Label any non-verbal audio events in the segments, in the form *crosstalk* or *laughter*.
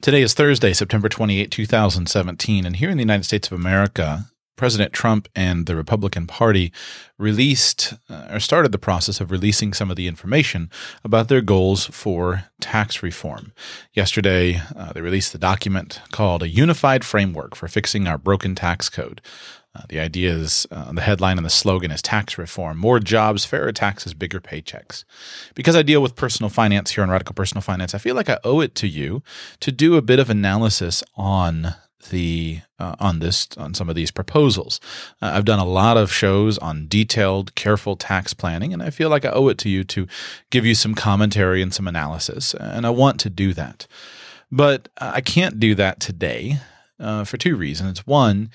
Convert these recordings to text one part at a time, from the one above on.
Today is Thursday, September 28, 2017, and here in the United States of America, President Trump and the Republican Party released uh, or started the process of releasing some of the information about their goals for tax reform. Yesterday, uh, they released the document called A Unified Framework for Fixing Our Broken Tax Code. Uh, the idea is uh, the headline and the slogan is tax reform more jobs, fairer taxes, bigger paychecks. Because I deal with personal finance here on Radical Personal Finance, I feel like I owe it to you to do a bit of analysis on the uh, on this on some of these proposals. Uh, I've done a lot of shows on detailed, careful tax planning, and I feel like I owe it to you to give you some commentary and some analysis, and I want to do that. But I can't do that today uh, for two reasons. One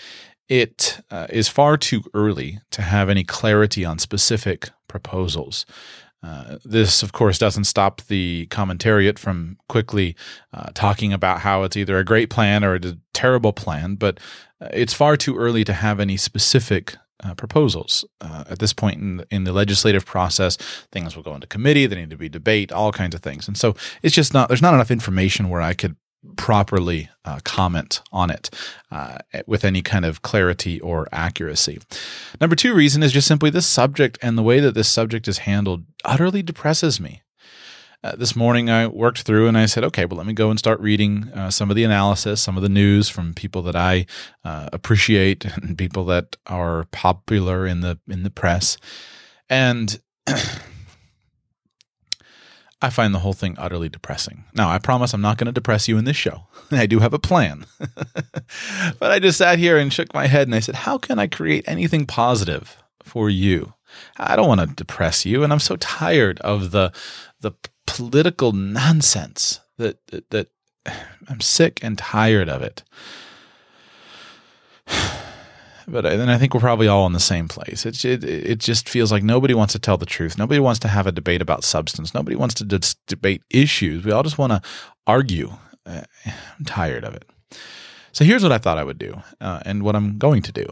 it uh, is far too early to have any clarity on specific proposals. Uh, this, of course, doesn't stop the commentariat from quickly uh, talking about how it's either a great plan or a terrible plan, but uh, it's far too early to have any specific uh, proposals. Uh, at this point in the, in the legislative process, things will go into committee, they need to be debate, all kinds of things. And so it's just not, there's not enough information where I could properly uh, comment on it uh, with any kind of clarity or accuracy. Number two reason is just simply this subject and the way that this subject is handled utterly depresses me. Uh, this morning I worked through and I said, okay, well, let me go and start reading uh, some of the analysis, some of the news from people that I uh, appreciate *laughs* and people that are popular in the in the press, and *clears throat* I find the whole thing utterly depressing. Now, I promise I'm not going to depress you in this show. *laughs* I do have a plan. *laughs* but I just sat here and shook my head and I said, How can I create anything positive for you? I don't want to depress you. And I'm so tired of the, the political nonsense that, that, that *sighs* I'm sick and tired of it *sighs* *sighs* but then I think we're probably all in the same place. It, it, it just feels like nobody wants to tell the truth. Nobody wants to have a debate about substance. Nobody wants to d- debate issues. We all just want to argue. Uh, I'm tired of it. So here's what I thought I would do, uh, and what I'm going to do.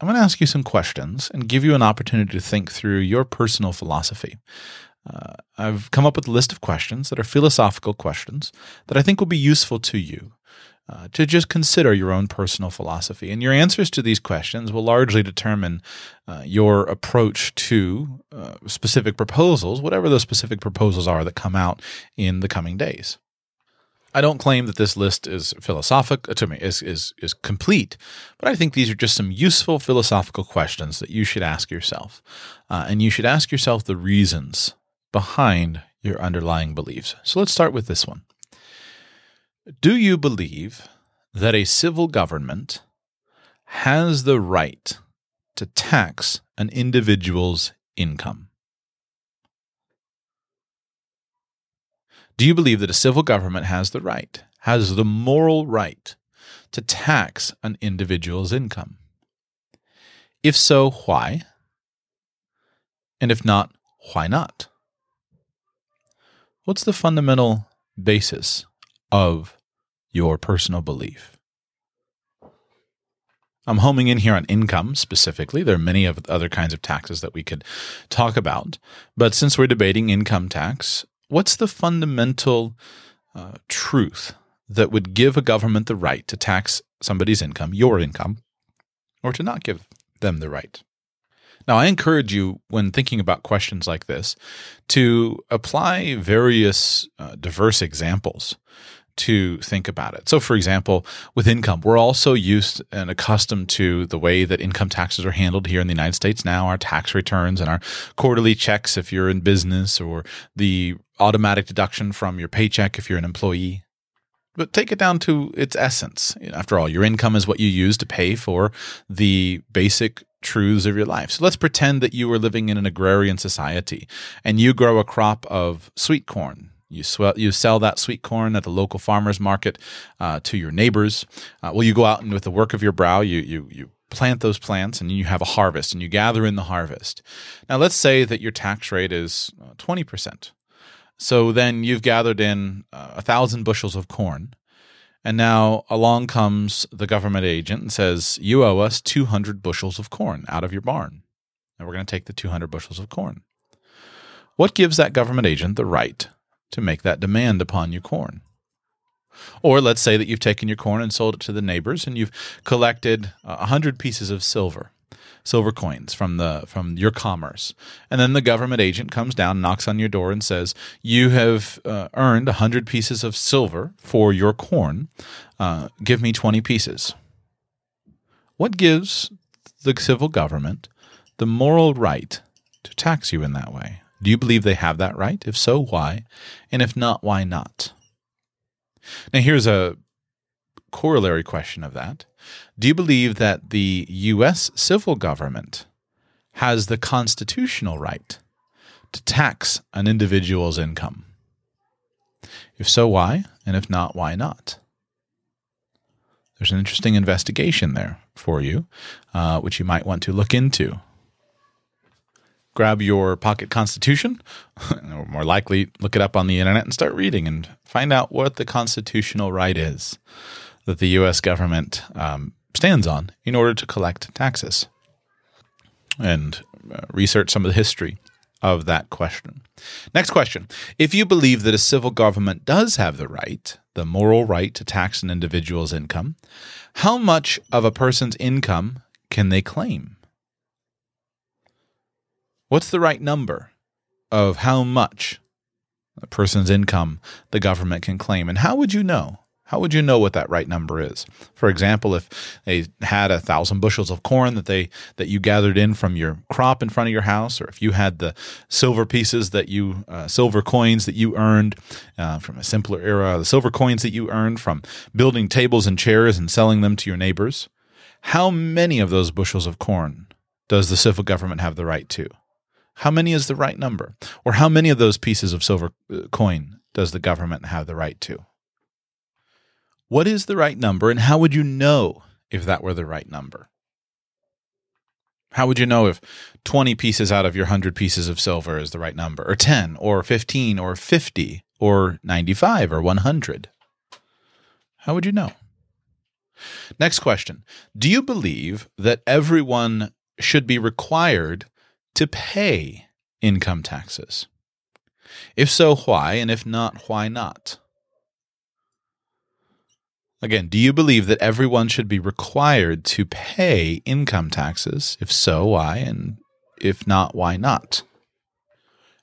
I'm going to ask you some questions and give you an opportunity to think through your personal philosophy. Uh, I've come up with a list of questions that are philosophical questions that I think will be useful to you uh, to just consider your own personal philosophy. And your answers to these questions will largely determine uh, your approach to uh, specific proposals, whatever those specific proposals are that come out in the coming days. I don't claim that this list is philosophic uh, to me is, is is complete, but I think these are just some useful philosophical questions that you should ask yourself, uh, and you should ask yourself the reasons behind your underlying beliefs. So let's start with this one. Do you believe that a civil government has the right to tax an individual's income? Do you believe that a civil government has the right, has the moral right to tax an individual's income? If so, why? And if not, why not? What's the fundamental basis of your personal belief. I'm homing in here on income specifically. There are many of other kinds of taxes that we could talk about. But since we're debating income tax, what's the fundamental uh, truth that would give a government the right to tax somebody's income, your income, or to not give them the right? Now, I encourage you, when thinking about questions like this, to apply various uh, diverse examples to think about it. So, for example, with income, we're also used and accustomed to the way that income taxes are handled here in the United States now, our tax returns and our quarterly checks if you're in business, or the automatic deduction from your paycheck if you're an employee. But take it down to its essence. After all, your income is what you use to pay for the basic truths of your life. So let's pretend that you are living in an agrarian society and you grow a crop of sweet corn you, swell, you sell that sweet corn at the local farmers market uh, to your neighbors. Uh, well, you go out and with the work of your brow, you, you, you plant those plants and you have a harvest and you gather in the harvest. Now, let's say that your tax rate is 20%. Uh, so then you've gathered in uh, a thousand bushels of corn. And now along comes the government agent and says, You owe us 200 bushels of corn out of your barn. And we're going to take the 200 bushels of corn. What gives that government agent the right to make that demand upon your corn? Or let's say that you've taken your corn and sold it to the neighbors and you've collected a hundred pieces of silver, silver coins from the from your commerce. And then the government agent comes down, knocks on your door and says, you have uh, earned a hundred pieces of silver for your corn. Uh, give me 20 pieces. What gives the civil government the moral right to tax you in that way? Do you believe they have that right? If so, why? And if not, why not? Now, here's a corollary question of that. Do you believe that the U.S. civil government has the constitutional right to tax an individual's income? If so, why? And if not, why not? There's an interesting investigation there for you, uh, which you might want to look into grab your pocket constitution, *laughs* or more likely, look it up on the internet and start reading and find out what the constitutional right is that the U.S. government um, stands on in order to collect taxes and uh, research some of the history of that question. Next question. If you believe that a civil government does have the right, the moral right to tax an individual's income, how much of a person's income can they claim? What's the right number of how much a person's income the government can claim? And how would you know? How would you know what that right number is? For example, if they had a thousand bushels of corn that they that you gathered in from your crop in front of your house, or if you had the silver pieces that you uh, silver coins that you earned uh, from a simpler era, the silver coins that you earned from building tables and chairs and selling them to your neighbors, how many of those bushels of corn does the civil government have the right to? How many is the right number? Or how many of those pieces of silver uh, coin does the government have the right to? What is the right number, and how would you know if that were the right number? How would you know if 20 pieces out of your 100 pieces of silver is the right number, or 10, or 15, or 50, or 95, or 100? How would you know? Next question Do you believe that everyone should be required to pay income taxes? If so, why? And if not, why not? Again, do you believe that everyone should be required to pay income taxes? If so, why? And if not, why not?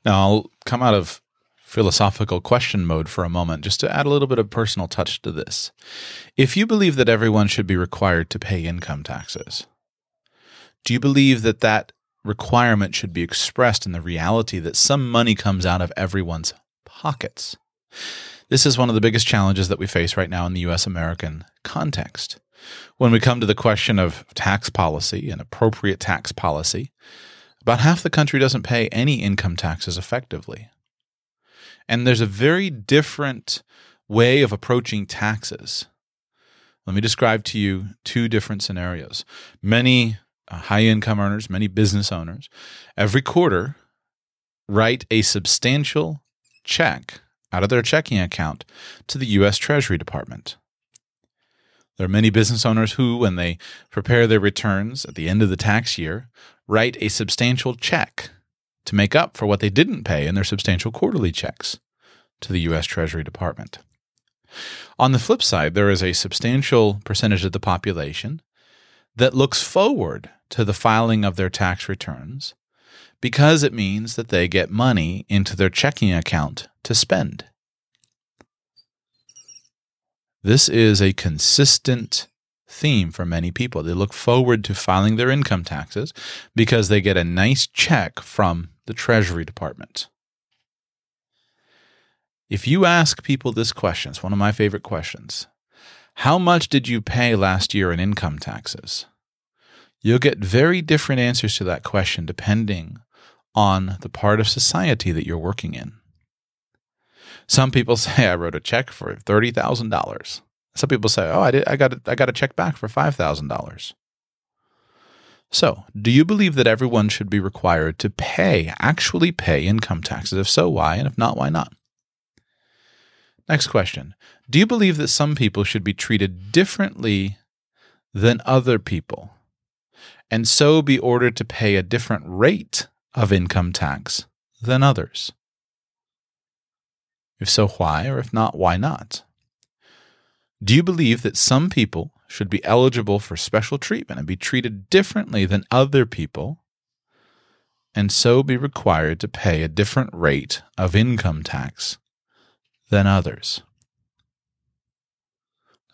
Now, I'll come out of philosophical question mode for a moment just to add a little bit of personal touch to this. If you believe that everyone should be required to pay income taxes, do you believe that that requirement should be expressed in the reality that some money comes out of everyone's pockets. This is one of the biggest challenges that we face right now in the US American context. When we come to the question of tax policy and appropriate tax policy, about half the country doesn't pay any income taxes effectively. And there's a very different way of approaching taxes. Let me describe to you two different scenarios. Many Uh, high income earners, many business owners, every quarter write a substantial check out of their checking account to the U.S. Treasury Department. There are many business owners who, when they prepare their returns at the end of the tax year, write a substantial check to make up for what they didn't pay in their substantial quarterly checks to the U.S. Treasury Department. On the flip side, there is a substantial percentage of the population that looks forward to the filing of their tax returns because it means that they get money into their checking account to spend. This is a consistent theme for many people. They look forward to filing their income taxes because they get a nice check from the Treasury Department. If you ask people this question, it's one of my favorite questions How much did you pay last year in income taxes? You'll get very different answers to that question depending on the part of society that you're working in. Some people *laughs* say I wrote a check for thirty thousand dollars. Some people say, "Oh, I did. I got. A, I got a check back for five thousand dollars." So, do you believe that everyone should be required to pay, actually pay income taxes? If so, why? And if not, why not? Next question Do you believe that some people should be treated differently than other people and so be ordered to pay a different rate of income tax than others? If so, why? Or if not, why not? Do you believe that some people should be eligible for special treatment and be treated differently than other people, and so be required to pay a different rate of income tax than others?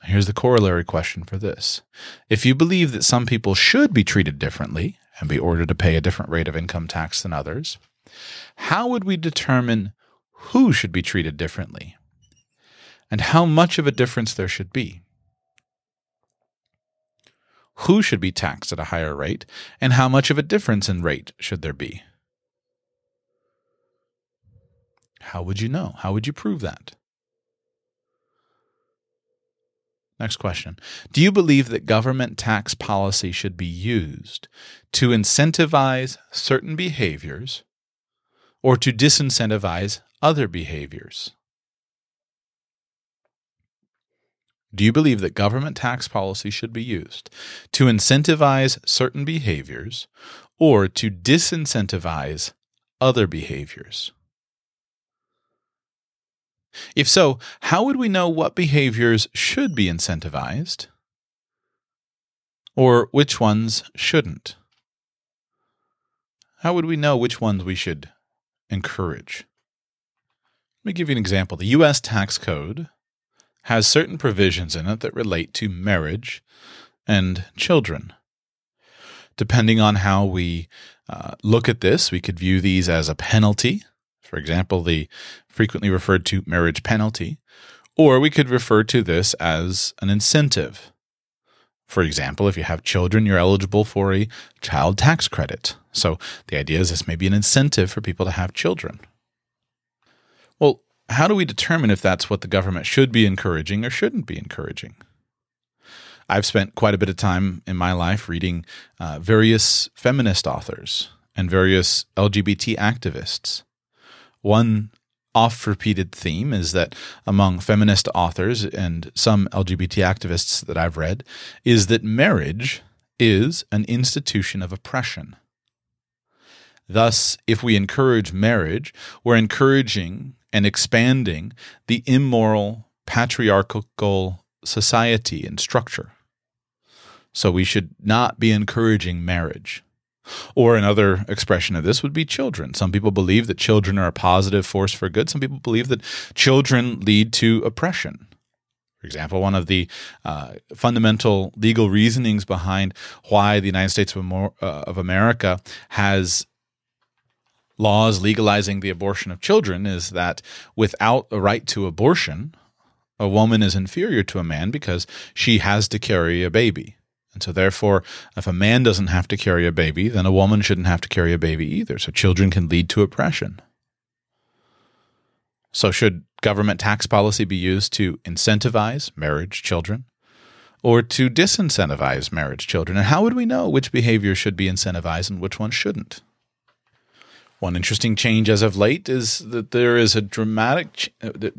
Here's the corollary question for this. If you believe that some people should be treated differently and be ordered to pay a different rate of income tax than others, how would we determine who should be treated differently and how much of a difference there should be? Who should be taxed at a higher rate and how much of a difference in rate should there be? How would you know? How would you prove that? Next question. Do you believe that government tax policy should be used to incentivize certain behaviors or to disincentivize other behaviors? Do you believe that government tax policy should be used to incentivize certain behaviors or to disincentivize other behaviors? If so, how would we know what behaviors should be incentivized or which ones shouldn't? How would we know which ones we should encourage? Let me give you an example. The U.S. tax code has certain provisions in it that relate to marriage and children. Depending on how we uh, look at this, we could view these as a penalty for example, the frequently referred to marriage penalty, or we could refer to this as an incentive. For example, if you have children, you're eligible for a child tax credit. So the idea is this may be an incentive for people to have children. Well, how do we determine if that's what the government should be encouraging or shouldn't be encouraging? I've spent quite a bit of time in my life reading uh, various feminist authors and various LGBT activists. One oft repeated theme is that among feminist authors and some LGBT activists that I've read is that marriage is an institution of oppression. Thus, if we encourage marriage, we're encouraging and expanding the immoral patriarchal society and structure. So we should not be encouraging marriage. Or another expression of this would be children. Some people believe that children are a positive force for good. Some people believe that children lead to oppression. For example, one of the uh, fundamental legal reasonings behind why the United States of, uh, of America has laws legalizing the abortion of children is that without a right to abortion, a woman is inferior to a man because she has to carry a baby. And so, therefore, if a man doesn't have to carry a baby, then a woman shouldn't have to carry a baby either. So, children can lead to oppression. So, should government tax policy be used to incentivize marriage children or to disincentivize marriage children? And how would we know which behavior should be incentivized and which one shouldn't? One interesting change as of late is that there is a dramatic, uh,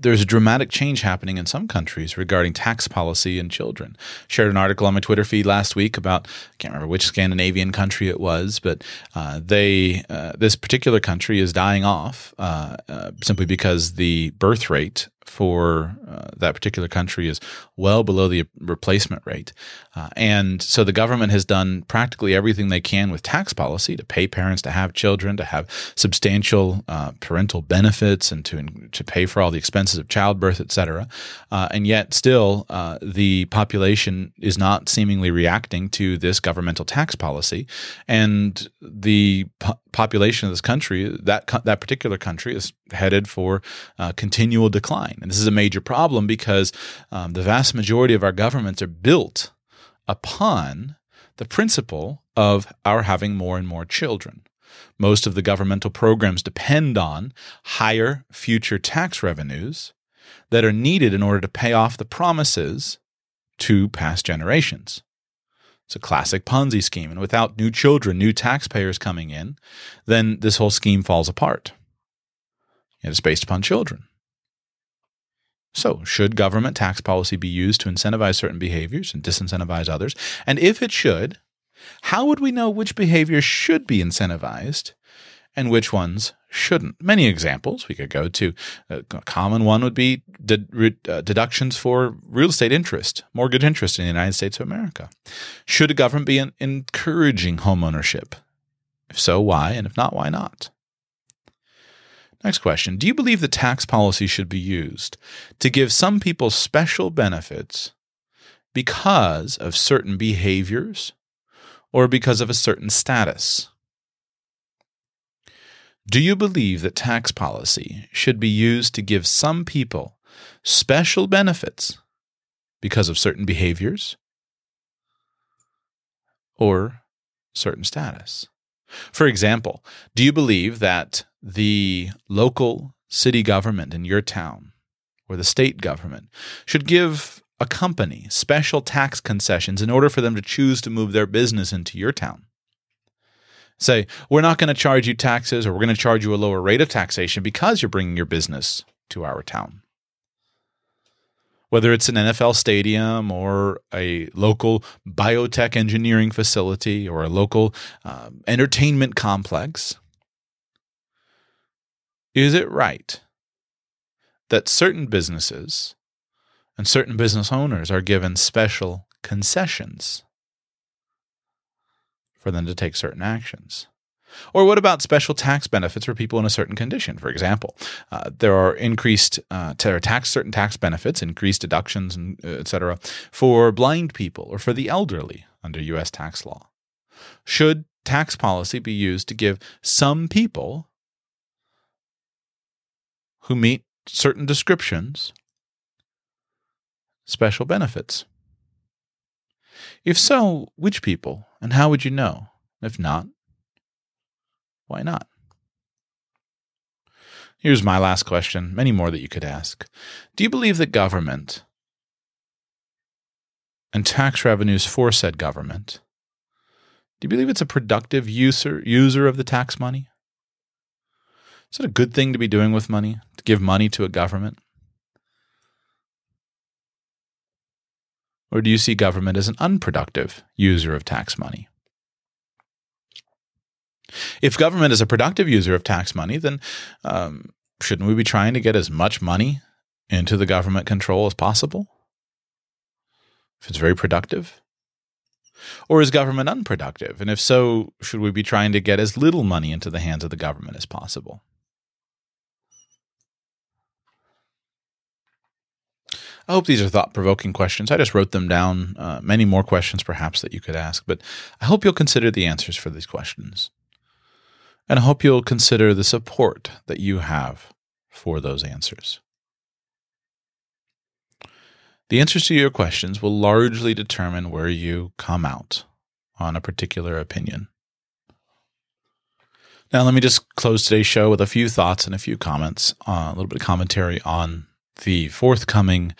there's a dramatic change happening in some countries regarding tax policy and children. Shared an article on my Twitter feed last week about I can't remember which Scandinavian country it was, but uh, they uh, this particular country is dying off uh, uh simply because the birth rate for uh, that particular country is well below the replacement rate. Uh, and so the government has done practically everything they can with tax policy to pay parents to have children, to have substantial uh, parental benefits, and to, to pay for all the expenses of childbirth, et cetera. Uh, and yet, still, uh, the population is not seemingly reacting to this governmental tax policy. And the population of this country, that, that particular country, is headed for uh, continual decline. And this is a major problem because um, the vast majority of our governments are built upon the principle of our having more and more children. Most of the governmental programs depend on higher future tax revenues that are needed in order to pay off the promises to past generations. It's a classic Ponzi scheme. And without new children, new taxpayers coming in, then this whole scheme falls apart. It's based upon children. So, should government tax policy be used to incentivize certain behaviors and disincentivize others? And if it should, how would we know which behaviors should be incentivized and which ones shouldn't. Many examples we could go to. A common one would be de- uh, deductions for real estate interest, mortgage interest in the United States of America. Should a government be encouraging homeownership? If so, why? And if not, why not? Next question Do you believe that tax policy should be used to give some people special benefits because of certain behaviors or because of a certain status? Do you believe that tax policy should be used to give some people special benefits because of certain behaviors or certain status? For example, do you believe that the local city government in your town or the state government should give a company special tax concessions in order for them to choose to move their business into your town? Say, we're not going to charge you taxes or we're going to charge you a lower rate of taxation because you're bringing your business to our town. Whether it's an NFL stadium or a local biotech engineering facility or a local um, entertainment complex, is it right that certain businesses and certain business owners are given special concessions? For them to take certain actions. Or what about special tax benefits for people in a certain condition? For example, uh, there are increased uh, tax certain tax benefits, increased deductions, and uh, et cetera, for blind people or for the elderly under U.S. tax law. Should tax policy be used to give some people who meet certain descriptions special benefits? If so, which people and how would you know? If not, why not? Here's my last question, many more that you could ask. Do you believe that government and tax revenues for said government, do you believe it's a productive user user of the tax money? Is it a good thing to be doing with money, to give money to a government? Or do you see government as an unproductive user of tax money? If government is a productive user of tax money, then um, shouldn't we be trying to get as much money into the government control as possible? If it's very productive? Or is government unproductive? And if so, should we be trying to get as little money into the hands of the government as possible? I hope these are thought provoking questions. I just wrote them down, uh, many more questions perhaps that you could ask, but I hope you'll consider the answers for these questions. And I hope you'll consider the support that you have for those answers. The answers to your questions will largely determine where you come out on a particular opinion. Now, let me just close today's show with a few thoughts and a few comments, uh, a little bit of commentary on the forthcoming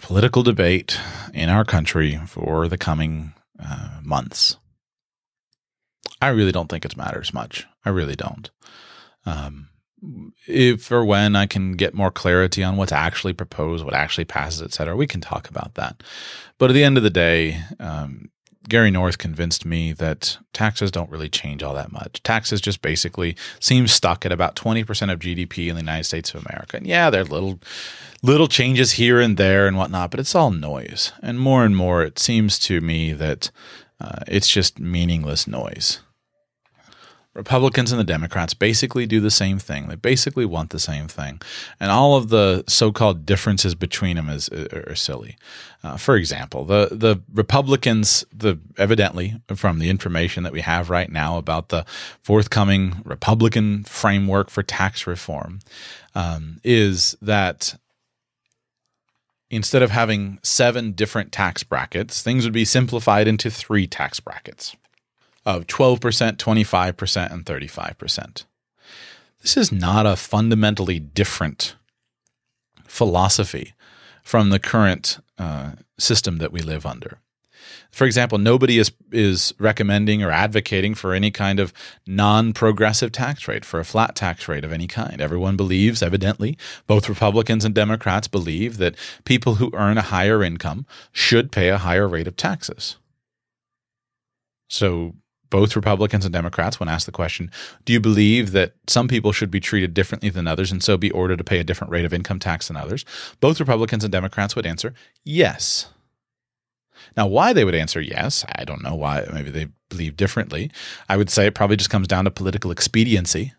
political debate in our country for the coming uh, months. I really don't think it matters much. I really don't. Um, if or when I can get more clarity on what's actually proposed, what actually passes, et cetera, we can talk about that. But at the end of the day, um, Gary North convinced me that taxes don't really change all that much. Taxes just basically seem stuck at about 20% of GDP in the United States of America. And yeah, there are little little changes here and there and whatnot, but it's all noise. And more and more, it seems to me that uh, it's just meaningless noise. Republicans and the Democrats basically do the same thing. They basically want the same thing, and all of the so-called differences between them is are, are silly. Uh, for example, the the Republicans, the evidently from the information that we have right now about the forthcoming Republican framework for tax reform, um, is that instead of having seven different tax brackets, things would be simplified into three tax brackets of 12%, 25%, and 35%. This is not a fundamentally different philosophy from the current uh, system that we live under. For example, nobody is is recommending or advocating for any kind of non-progressive tax rate, for a flat tax rate of any kind. Everyone believes, evidently, both Republicans and Democrats believe that people who earn a higher income should pay a higher rate of taxes. So both Republicans and Democrats, when asked the question, do you believe that some people should be treated differently than others and so be ordered to pay a different rate of income tax than others? Both Republicans and Democrats would answer yes. Now, why they would answer yes, I don't know why. Maybe they believe differently. I would say it probably just comes down to political expediency.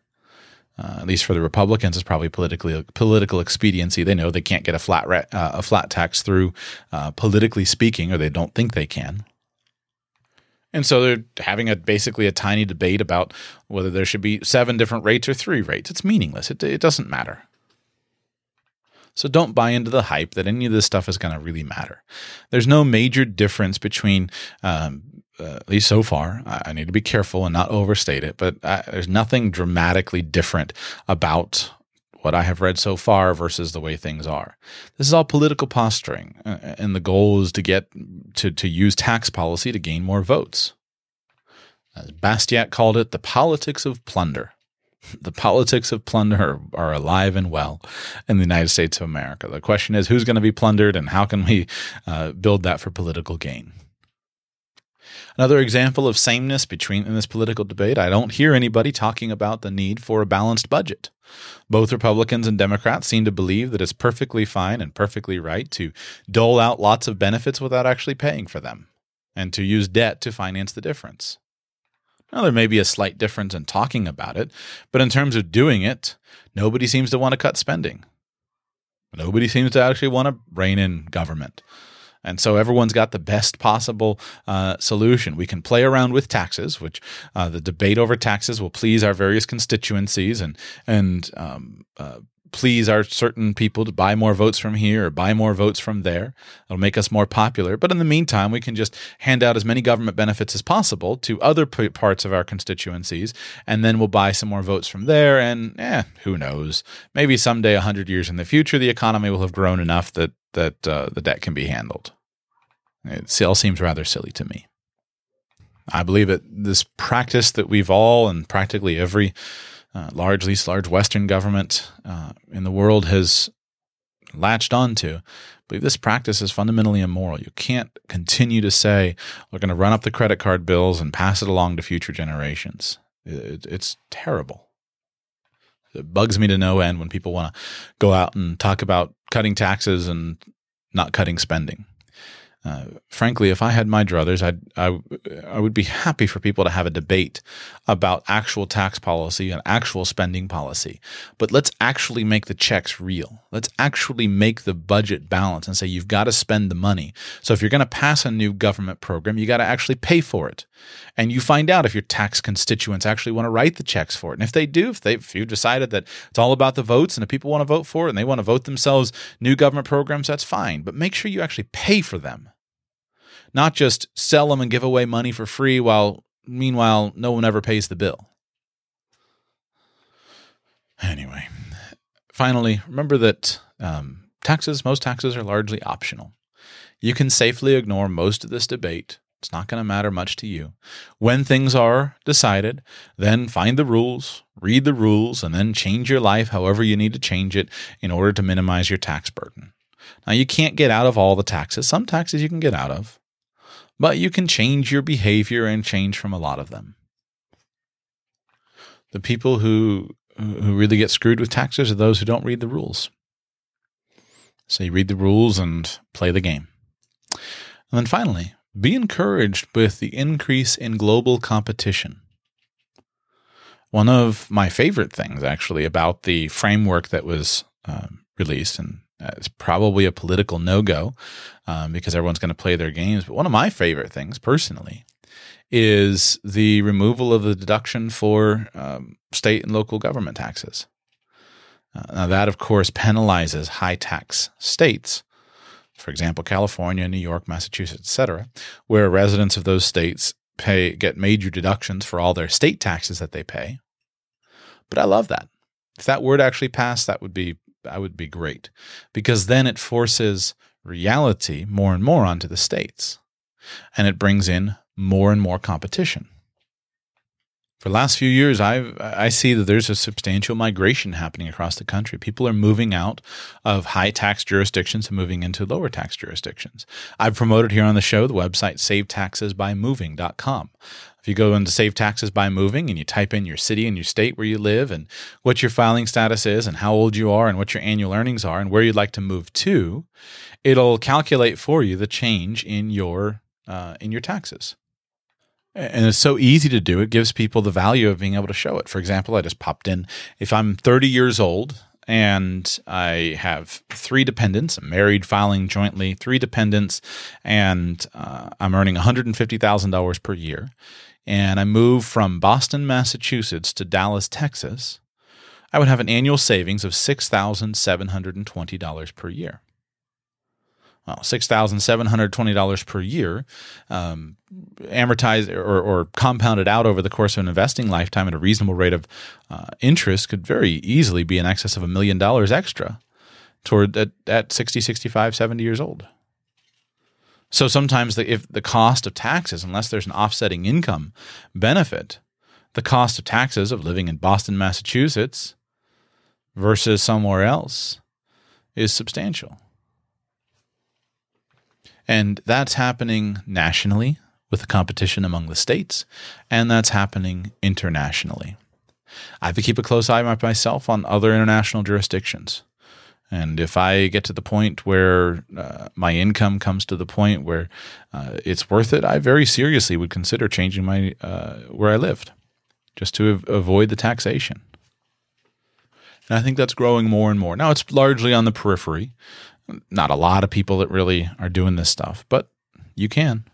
Uh, at least for the Republicans, it's probably politically political expediency. They know they can't get a flat uh, a flat tax through, uh, politically speaking, or they don't think they can. And so they're having a basically a tiny debate about whether there should be seven different rates or three rates. It's meaningless. It, it doesn't matter. So don't buy into the hype that any of this stuff is going to really matter. There's no major difference between, um, uh, at least so far. I, I, need to be careful and not overstate it, but uh, there's nothing dramatically different about what I have read so far versus the way things are. This is all political posturing, uh, and the goal is to get to, to use tax policy to gain more votes. As Bastiat called it, the politics of plunder. *laughs* The politics of plunder are, alive and well in the United States of America. The question is who's going to be plundered and how can we uh, build that for political gain? Another example of sameness between in this political debate, I don't hear anybody talking about the need for a balanced budget. Both Republicans and Democrats seem to believe that it's perfectly fine and perfectly right to dole out lots of benefits without actually paying for them, and to use debt to finance the difference. Now, there may be a slight difference in talking about it, but in terms of doing it, nobody seems to want to cut spending. Nobody seems to actually want to rein in government. And so everyone's got the best possible uh, solution. We can play around with taxes, which uh, the debate over taxes will please our various constituencies and and um, uh, please our certain people to buy more votes from here or buy more votes from there. It'll make us more popular. But in the meantime, we can just hand out as many government benefits as possible to other p- parts of our constituencies, and then we'll buy some more votes from there. And eh, who knows? Maybe someday, a hundred years in the future, the economy will have grown enough that that uh, the debt can be handled. It all seems rather silly to me. I believe that this practice that we've all and practically every uh, large, least large Western government uh, in the world has latched onto, I believe this practice is fundamentally immoral. You can't continue to say, we're going to run up the credit card bills and pass it along to future generations. It, it's terrible. It bugs me to no end when people want to go out and talk about cutting taxes and not cutting spending. Uh, frankly, if I had my druthers, I'd, I, I would be *laughs* happy for people to have a debate about actual tax policy and actual spending policy. But let's actually make the checks real. Let's actually make the budget balance and say you've got to spend the money. So if you're going to pass a new government program, you got to actually pay for it. And you find out if your tax constituents actually want to write the checks for it. And if they do, if they if you decided that it's all about the votes and if people want to vote for it and they want to vote themselves new government programs, that's fine. But make sure you actually pay for them not just sell them and give away money for free while meanwhile no one ever pays the bill. Anyway, finally, remember that um, taxes, most taxes are largely optional. You can safely ignore most of this debate. It's not going to matter much to you. When things are decided, then find the rules, read the rules, and then change your life however you need to change it in order to minimize your tax burden. Now, you can't get out of all the taxes. Some taxes you can get out of but you can change your behavior and change from a lot of them. The people who who really get screwed with taxes are those who don't read the rules. So you read the rules and play the game. And then finally, be encouraged with the increase in global competition. One of my favorite things, actually, about the framework that was um, released, and uh, it's probably a political no go um, because everyone's going to play their games. But one of my favorite things, personally, is the removal of the deduction for um, state and local government taxes. Uh, now, that, of course, penalizes high tax states. For example, California, New York, Massachusetts, etc., where residents of those states pay get major deductions for all their state taxes that they pay. But I love that. If that were to actually pass, that would be that would be great because then it forces reality more and more onto the states and it brings in more and more competition. For the last few years, I I see that there's a substantial migration happening across the country. People are moving out of high tax jurisdictions and moving into lower tax jurisdictions. I've promoted here on the show the website savetaxesbymoving.com. If you go into Save Taxes by Moving and you type in your city and your state where you live and what your filing status is and how old you are and what your annual earnings are and where you'd like to move to, it'll calculate for you the change in your uh, in your taxes. And it's so easy to do. It gives people the value of being able to show it. For example, I just popped in if I'm 30 years old and I have three dependents, I'm married, filing jointly, three dependents, and uh, I'm earning $150,000 per year, and I move from Boston, Massachusetts to Dallas, Texas, I would have an annual savings of $6,720 per year well, six thousand seven hundred twenty dollars per year, um, amortized or, or, compounded out over the course of an investing lifetime at a reasonable rate of uh, interest could very easily be in excess of a million dollars extra toward at, at 60, 65, 70 years old. So sometimes the, if the cost of taxes, unless there's an offsetting income benefit, the cost of taxes of living in Boston, Massachusetts versus somewhere else is substantial. And that's happening nationally with the competition among the states, and that's happening internationally. I have to keep a close eye myself on other international jurisdictions. And if I get to the point where uh, my income comes to the point where uh, it's worth it, I very seriously would consider changing my uh, where I lived, just to av- avoid the taxation. And I think that's growing more and more. Now it's largely on the periphery not a lot of people that really are doing this stuff, but you can.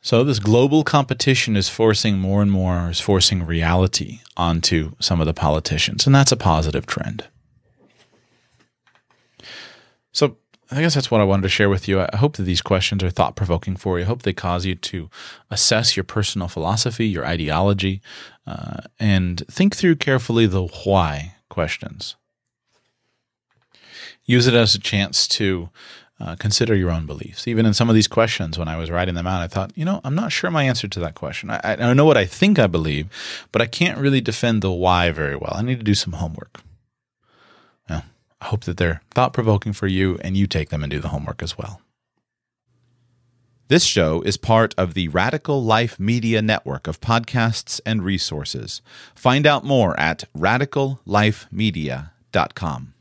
So this global competition is forcing more and more is forcing reality onto some of the politicians, and that's a positive trend. So I guess that's what I wanted to share with you. I hope that these questions are thought provoking for you. I hope they cause you to assess your personal philosophy, your ideology, uh, and think through carefully the why questions use it as a chance to uh, consider your own beliefs. Even in some of these questions, when I was writing them out, I thought, you know, I'm not sure my answer to that question. I, I know what I think I believe, but I can't really defend the why very well. I need to do some homework. Well, I hope that they're thought provoking for you and you take them and do the homework as well. This show is part of the Radical Life Media Network of podcasts and resources. Find out more at radicallifemedia.com.